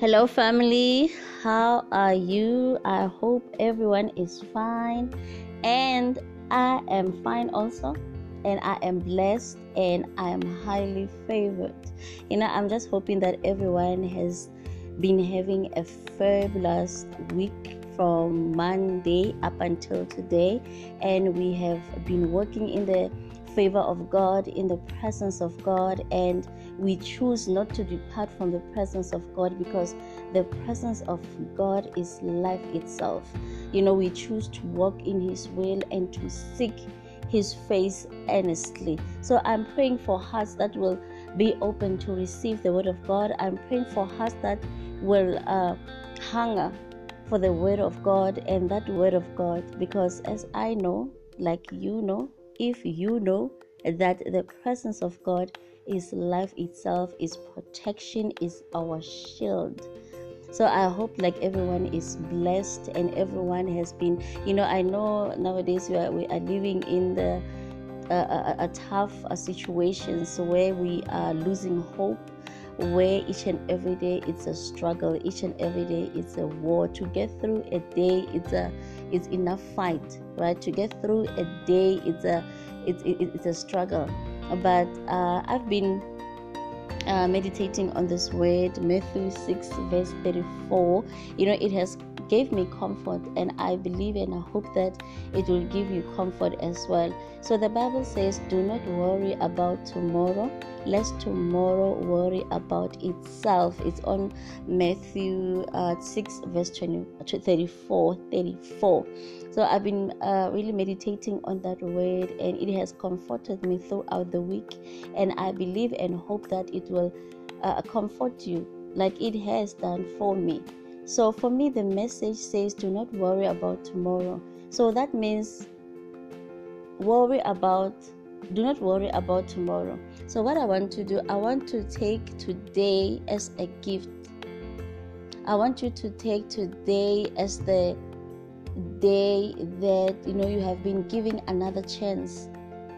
Hello, family. How are you? I hope everyone is fine. And I am fine also. And I am blessed and I am highly favored. You know, I'm just hoping that everyone has been having a fabulous week from Monday up until today. And we have been working in the favor of God, in the presence of God, and we choose not to depart from the presence of God because the presence of God is life itself. You know, we choose to walk in His will and to seek His face earnestly. So I'm praying for hearts that will be open to receive the Word of God. I'm praying for hearts that will uh, hunger for the Word of God and that Word of God because, as I know, like you know, if you know that the presence of God is life itself, is protection, is our shield. So I hope like everyone is blessed and everyone has been, you know, I know nowadays we are, we are living in the uh, a, a, tough uh, situations where we are losing hope where each and every day it's a struggle each and every day it's a war. To get through a day it's a it's enough fight right? To get through a day it's a it's, it's a struggle but uh, i've been uh, meditating on this word matthew 6 verse 34 you know it has gave me comfort and i believe and i hope that it will give you comfort as well. So the bible says do not worry about tomorrow lest tomorrow worry about itself. It's on matthew uh, 6 verse 20, 34 34 so i've been uh, really meditating on that word and it has comforted me throughout the week and i believe and hope that it will uh, comfort you like it has done for me so for me, the message says, do not worry about tomorrow. So that means worry about, do not worry about tomorrow. So what I want to do, I want to take today as a gift. I want you to take today as the day that you know you have been given another chance.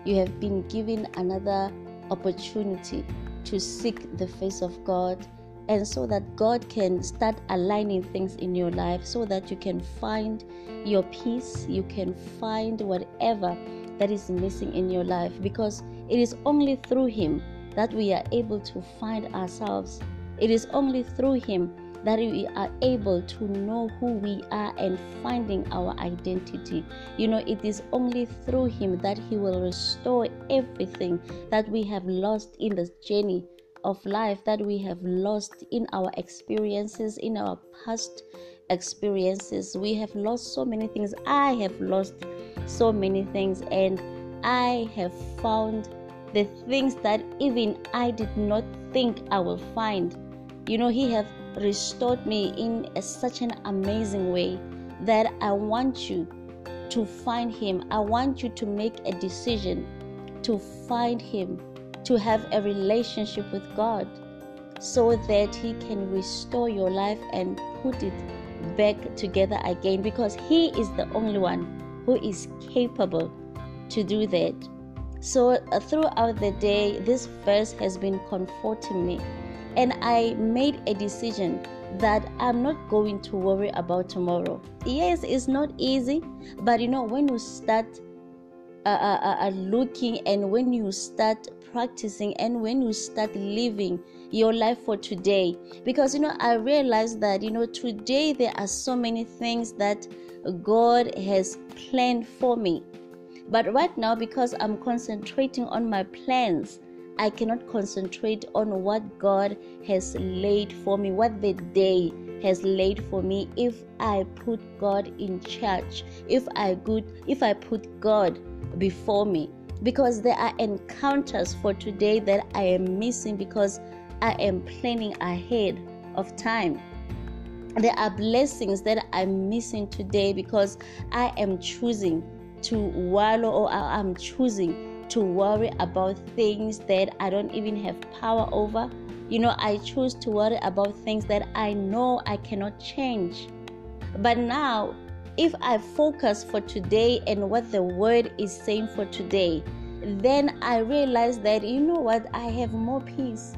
You have been given another opportunity to seek the face of God and so that God can start aligning things in your life so that you can find your peace, you can find whatever that is missing in your life because it is only through Him that we are able to find ourselves. It is only through Him that we are able to know who we are and finding our identity. You know, it is only through Him that He will restore everything that we have lost in this journey of life that we have lost in our experiences, in our past experiences. We have lost so many things. I have lost so many things, and I have found the things that even I did not think I will find. You know, He have restored me in a, such an amazing way that I want you to find Him. I want you to make a decision to find Him to have a relationship with God so that He can restore your life and put it back together again because He is the only one who is capable to do that. So, uh, throughout the day, this verse has been comforting me, and I made a decision that I'm not going to worry about tomorrow. Yes, it's not easy, but you know, when you start uh, uh, uh, uh looking and when you start practicing and when you start living your life for today. Because you know i realized that you know today there are so many things that god has planned for me. But right now because i'm concentrating on my plans i cannot concentrate on what god has laid for me what the day has laid for me. If i put god in charge if i good if i put god before me because there are encounters for today that I am missing because I am planning ahead of time. There are blessings that I'm missing today because I am choosing to wallow or I'm choosing to worry about things that I don't even have power over. You know, I choose to worry about things that I know I cannot change. But now if I focus for today and what the word is saying for today, then I realize that you know what, I have more peace.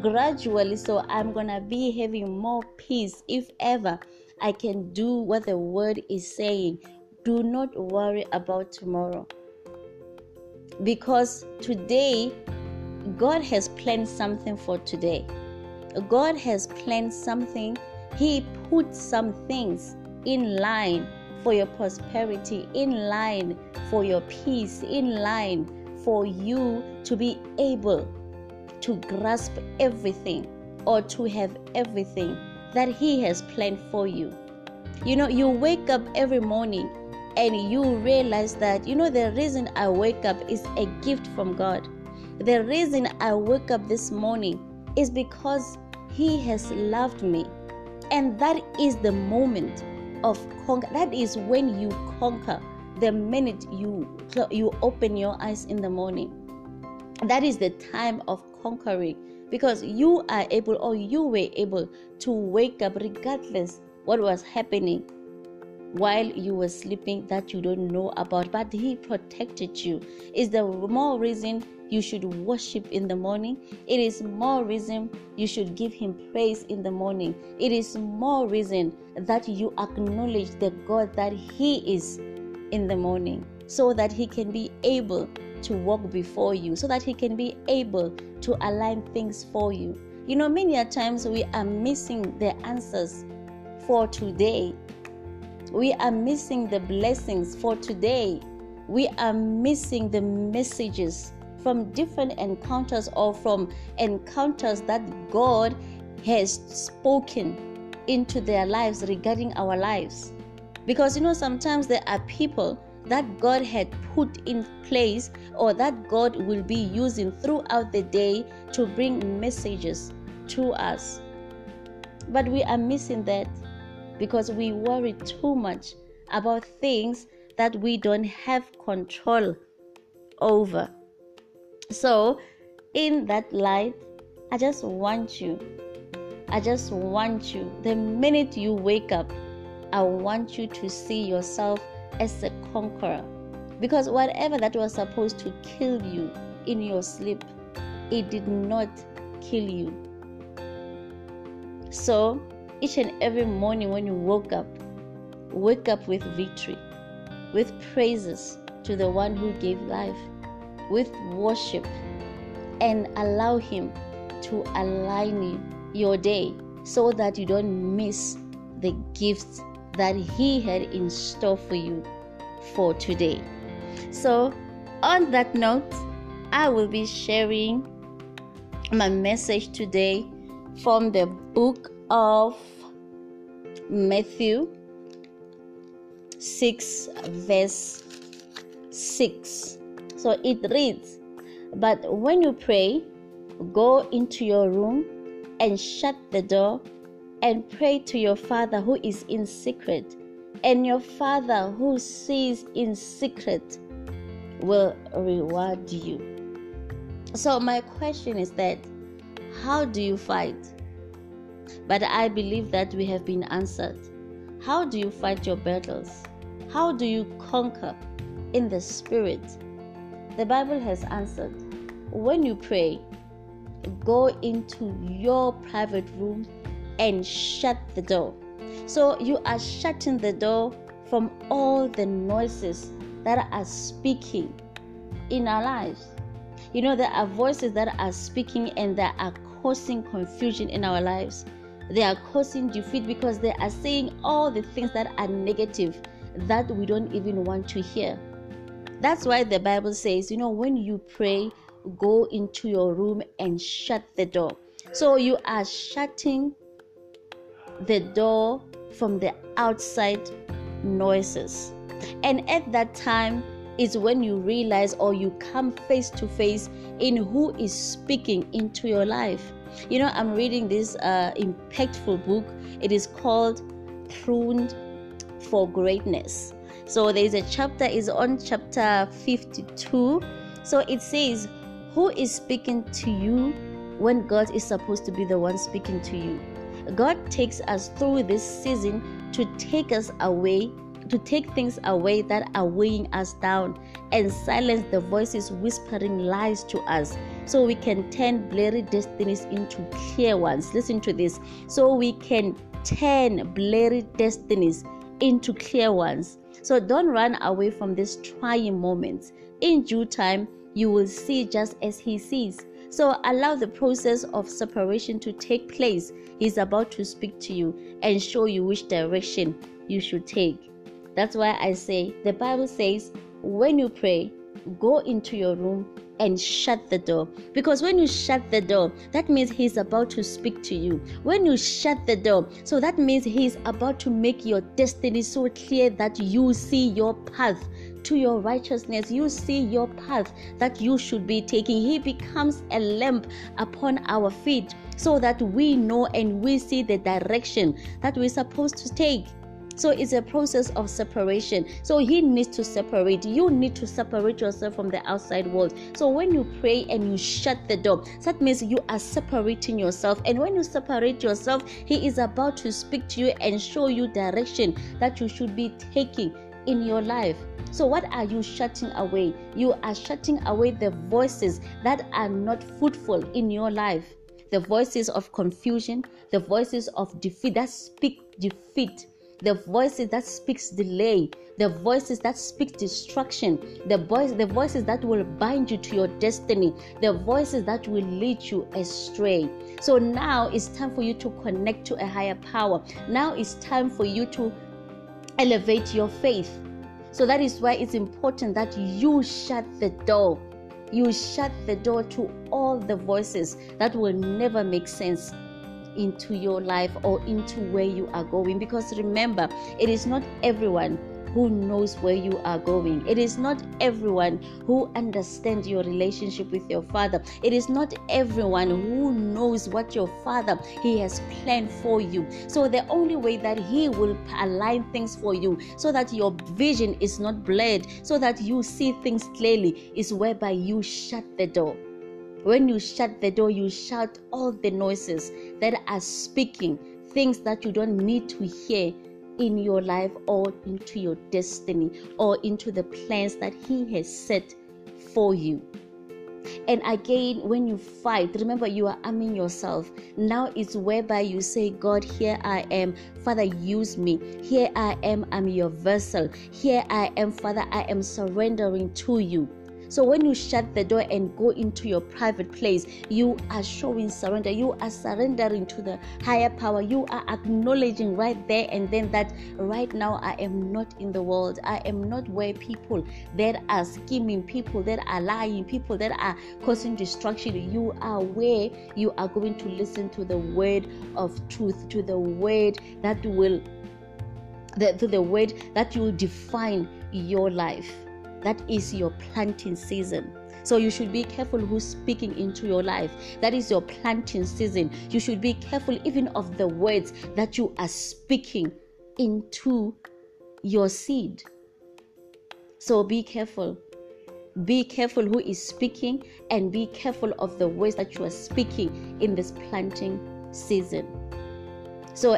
gradually so i'm gonna be having more peace. If ever i can do what the word is saying do not worry about tomorrow. Because today god has planned something for today. God has planned something. He put some things in line for your prosperity in line for your peace in line for you to be able to grasp everything or to have everything that He has planned for you. You know, you wake up every morning and you realize that, you know, the reason I wake up is a gift from God. The reason I wake up this morning is because He has loved me. And that is the moment of conquer. That is when you conquer the minute you you open your eyes in the morning that is the time of conquering because you are able or you were able to wake up regardless what was happening while you were sleeping that you don't know about but he protected you is the more reason you should worship in the morning it is more reason you should give him praise in the morning it is more reason that you acknowledge the god that he is in the morning so that he can be able to walk before you, so that he can be able to align things for you. You know, many a times we are missing the answers for today. We are missing the blessings for today. We are missing the messages from different encounters or from encounters that God has spoken into their lives regarding our lives. Because you know, sometimes there are people that God had put in place or that God will be using throughout the day to bring messages to us. But we are missing that because we worry too much about things that we don't have control over. So, in that light, I just want you, I just want you, the minute you wake up, I want you to see yourself as a conqueror. Because whatever that was supposed to kill you in your sleep, it did not kill you. So, each and every morning when you woke up, wake up with victory, with praises to the one who gave life, with worship, and allow Him to align you, your day so that you don't miss the gifts that He had in store for you for today. So, on that note, I will be sharing my message today from the book of Matthew 6, verse 6. So it reads, But when you pray, go into your room and shut the door and pray to your Father who is in secret, and your Father who sees in secret will reward you. So, my question is that how do you fight? But I believe that we have been answered. How do you fight your battles? How do you conquer in the spirit? The Bible has answered. When you pray, go into your private room and shut the door. So you are shutting the door from all the noises that are speaking in our lives. You know, there are voices that are speaking and that are causing confusion in our lives. They are causing defeat because they are saying all the things that are negative that we don't even want to hear. That's why the Bible says, you know, when you pray, go into your room and shut the door. So you are shutting the door from the outside noises. And at that time is when you realize or you come face to face in who is speaking into your life. You know, I'm reading this uh, impactful book. It is called Pruned for Greatness. So there's a chapter is on chapter 52. So it says, "Who is speaking to you when God is supposed to be the one speaking to you?" God takes us through this season to take us away, to take things away that are weighing us down and silence the voices whispering lies to us so we can turn blurry destinies into clear ones. Listen to this. So we can turn blurry destinies into clear ones. So don't run away from these trying moments. In due time, you will see just as He sees. So allow the process of separation to take place. He's about to speak to you and show you which direction you should take. That's why I say the Bible says, when you pray, go into your room and shut the door. Because when you shut the door, that means He's about to speak to you. When you shut the door, so that means He's about to make your destiny so clear that you see your path to your righteousness. You see your path that you should be taking. He becomes a lamp upon our feet so that we know and we see the direction that we're supposed to take. So it's a process of separation. So he needs to separate. You need to separate yourself from the outside world. So when you pray and you shut the door, that means you are separating yourself. And when you separate yourself, he is about to speak to you and show you direction that you should be taking in your life. So, what are you shutting away? You are shutting away the voices that are not fruitful in your life. The voices of confusion, the voices of defeat that speak defeat the voices that speaks delay the voices that speak destruction the voice the voices that will bind you to your destiny the voices that will lead you astray. So now it's time for you to connect to a higher power. Now it's time for you to elevate your faith. So that is why it's important that you shut the door. You shut the door to all the voices that will never make sense into your life or into where you are going. Because remember, it is not everyone who knows where you are going. It is not everyone who understands your relationship with your father. It is not everyone who knows what your father he has planned for you. So the only way that he will align things for you so that your vision is not blurred, so that you see things clearly is whereby you shut the door. When you shut the door, you shut all the noises that are speaking things that you don't need to hear in your life or into your destiny or into the plans that He has set for you. And again, when you fight, remember you are arming yourself. Now it's whereby you say, God, here I am. Father, use me. Here I am. I'm your vessel. Here I am, Father. I am surrendering to you. So when you shut the door and go into your private place, you are showing surrender. You are surrendering to the higher power. You are acknowledging right there and then that right now I am not in the world. I am not where people that are scheming, people that are lying, people that are causing destruction. You are where you are going to listen to the word of truth, to the word that will the, to the word that will define your life. That is your planting season. So you should be careful who's speaking into your life. That is your planting season. You should be careful even of the words that you are speaking into your seed. So be careful. Be careful who is speaking and be careful of the words that you are speaking in this planting season. So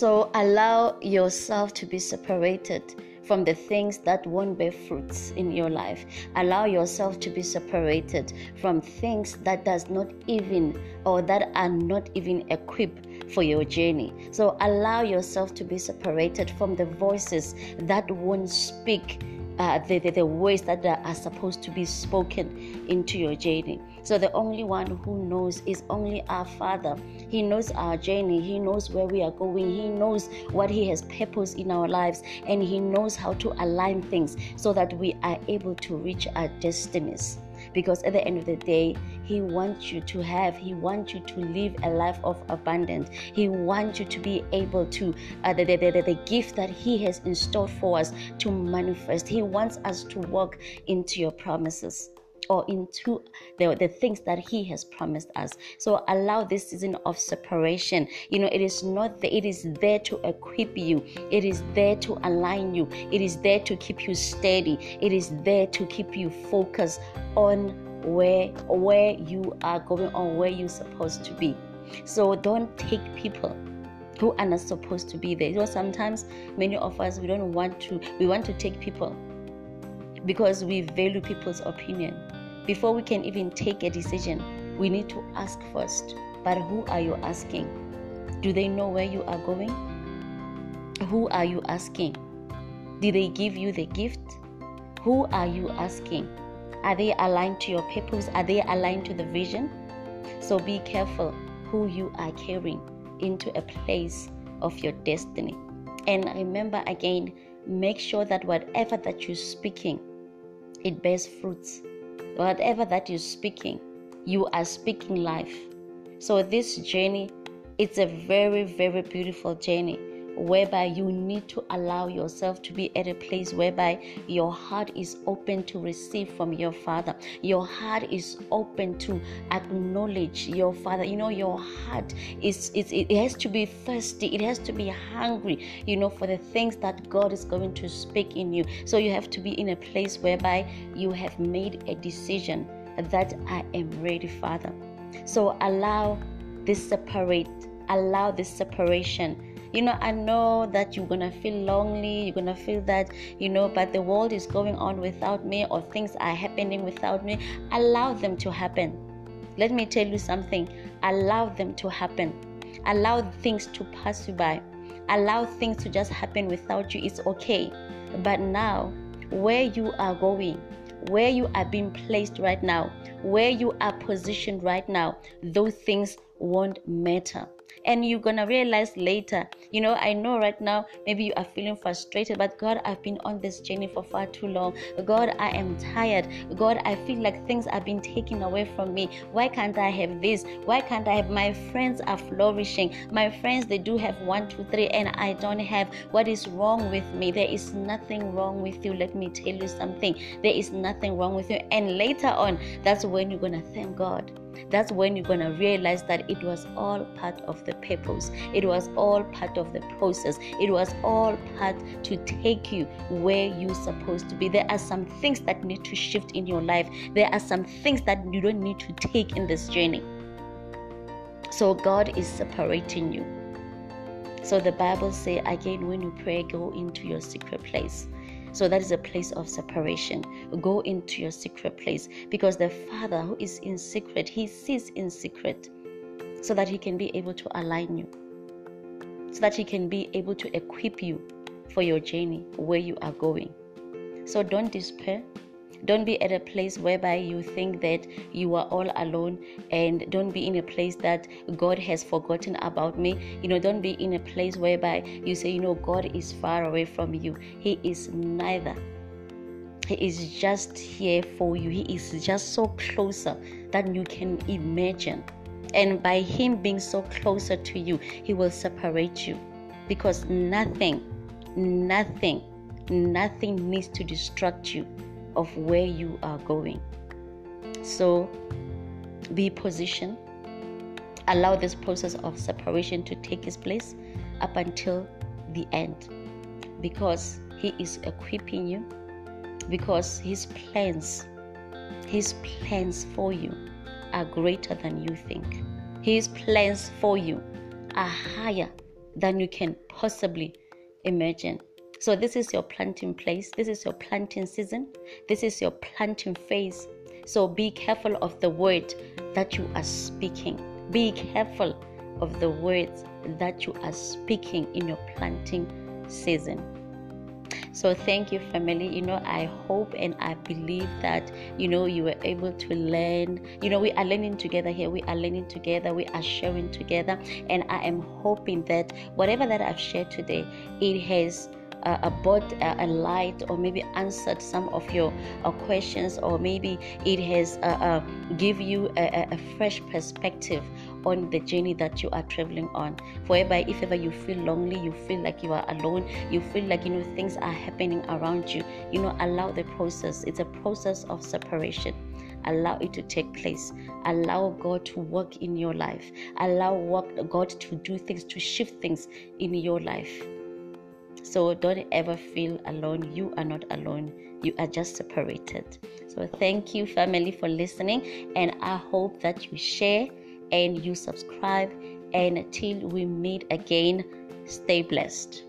So allow yourself to be separated from the things that won't bear fruits in your life. Allow yourself to be separated from things that does not even or that are not even equipped for your journey. So allow yourself to be separated from the voices that won't speak uh, the, the, the words that are supposed to be spoken into your journey. So the only one who knows is only our Father. He knows our journey. He knows where we are going. He knows what He has purpose in our lives, and He knows how to align things so that we are able to reach our destinies because at the end of the day he wants you to have he wants you to live a life of abundance. He wants you to be able to uh, the, the, the, the gift that he has installed for us to manifest. He wants us to walk into your promises or into the, the things that he has promised us. So allow this season of separation. You know it is not the, it is there to equip you. It is there to align you. It is there to keep you steady. It is there to keep you focused on where where you are going or where you're supposed to be. So don't take people who are not supposed to be there. You know, sometimes many of us we don't want to we want to take people because we value people's opinion. Before we can even take a decision, we need to ask first. But who are you asking? Do they know where you are going? Who are you asking? Did they give you the gift? Who are you asking? Are they aligned to your purpose? Are they aligned to the vision? So be careful who you are carrying into a place of your destiny. And remember again, make sure that whatever that you're speaking, it bears fruits. Whatever that you're speaking, you are speaking life. So this journey, it's a very, very beautiful journey whereby you need to allow yourself to be at a place whereby your heart is open to receive from your father. Your heart is open to acknowledge your father. You know your heart is, is it has to be thirsty. It has to be hungry you know for the things that god is going to speak in you. So you have to be in a place whereby you have made a decision that i am ready father. So allow this separate allow this separation you know i know that you're gonna feel lonely you're gonna feel that you know but the world is going on without me or things are happening without me. Allow them to happen. Let me tell you something. Allow them to happen. Allow things to pass you by. Allow things to just happen without you. It's okay. But now where you are going where you are being placed right now where you are positioned right now those things won't matter and you're gonna realize later. You know i know right now maybe you are feeling frustrated but god i've been on this journey for far too long. God i am tired. God i feel like things are being taken away from me. Why can't i have this? Why can't i have my friends are flourishing. My friends they do have one two three and i don't have. What is wrong with me? There is nothing wrong with you. Let me tell you something. There is nothing wrong with you. And later on that's when you're gonna thank god that's when you're going to realize that it was all part of the purpose. It was all part of the process. It was all part to take you where you're supposed to be. There are some things that need to shift in your life, there are some things that you don't need to take in this journey. So, God is separating you. So, the Bible says again, when you pray, go into your secret place. So that is a place of separation. Go into your secret place because the Father who is in secret, He sees in secret so that He can be able to align you, so that He can be able to equip you for your journey where you are going. So don't despair. Don't be at a place whereby you think that you are all alone and don't be in a place that God has forgotten about me. You know, don't be in a place whereby you say, you know, God is far away from you. He is neither. He is just here for you. He is just so closer than you can imagine. And by Him being so closer to you, He will separate you. Because nothing, nothing, nothing needs to distract you of where you are going. So be positioned. Allow this process of separation to take its place up until the end because He is equipping you, because His plans, His plans for you are greater than you think. His plans for you are higher than you can possibly imagine. So, this is your planting place, this is your planting season, this is your planting phase. So, be careful of the word that you are speaking. Be careful of the words that you are speaking in your planting season. So, thank you, family. You know, I hope and I believe that you know you were able to learn. You know, we are learning together here, we are learning together, we are sharing together, and I am hoping that whatever that I've shared today, it has uh, brought a, a, light or maybe answered some of your uh, questions or maybe it has uh, uh give you a, a, fresh perspective on the journey that you are traveling on. Whereby if ever you feel lonely you feel like you are alone you feel like you know things are happening around you you know allow the process. It's a process of separation. Allow it to take place. Allow god to work in your life. Allow god to do things to shift things in your life so don't ever feel alone. You are not alone. You are just separated. So thank you, family, for listening. And I hope that you share and you subscribe. And until we meet again, Stay blessed.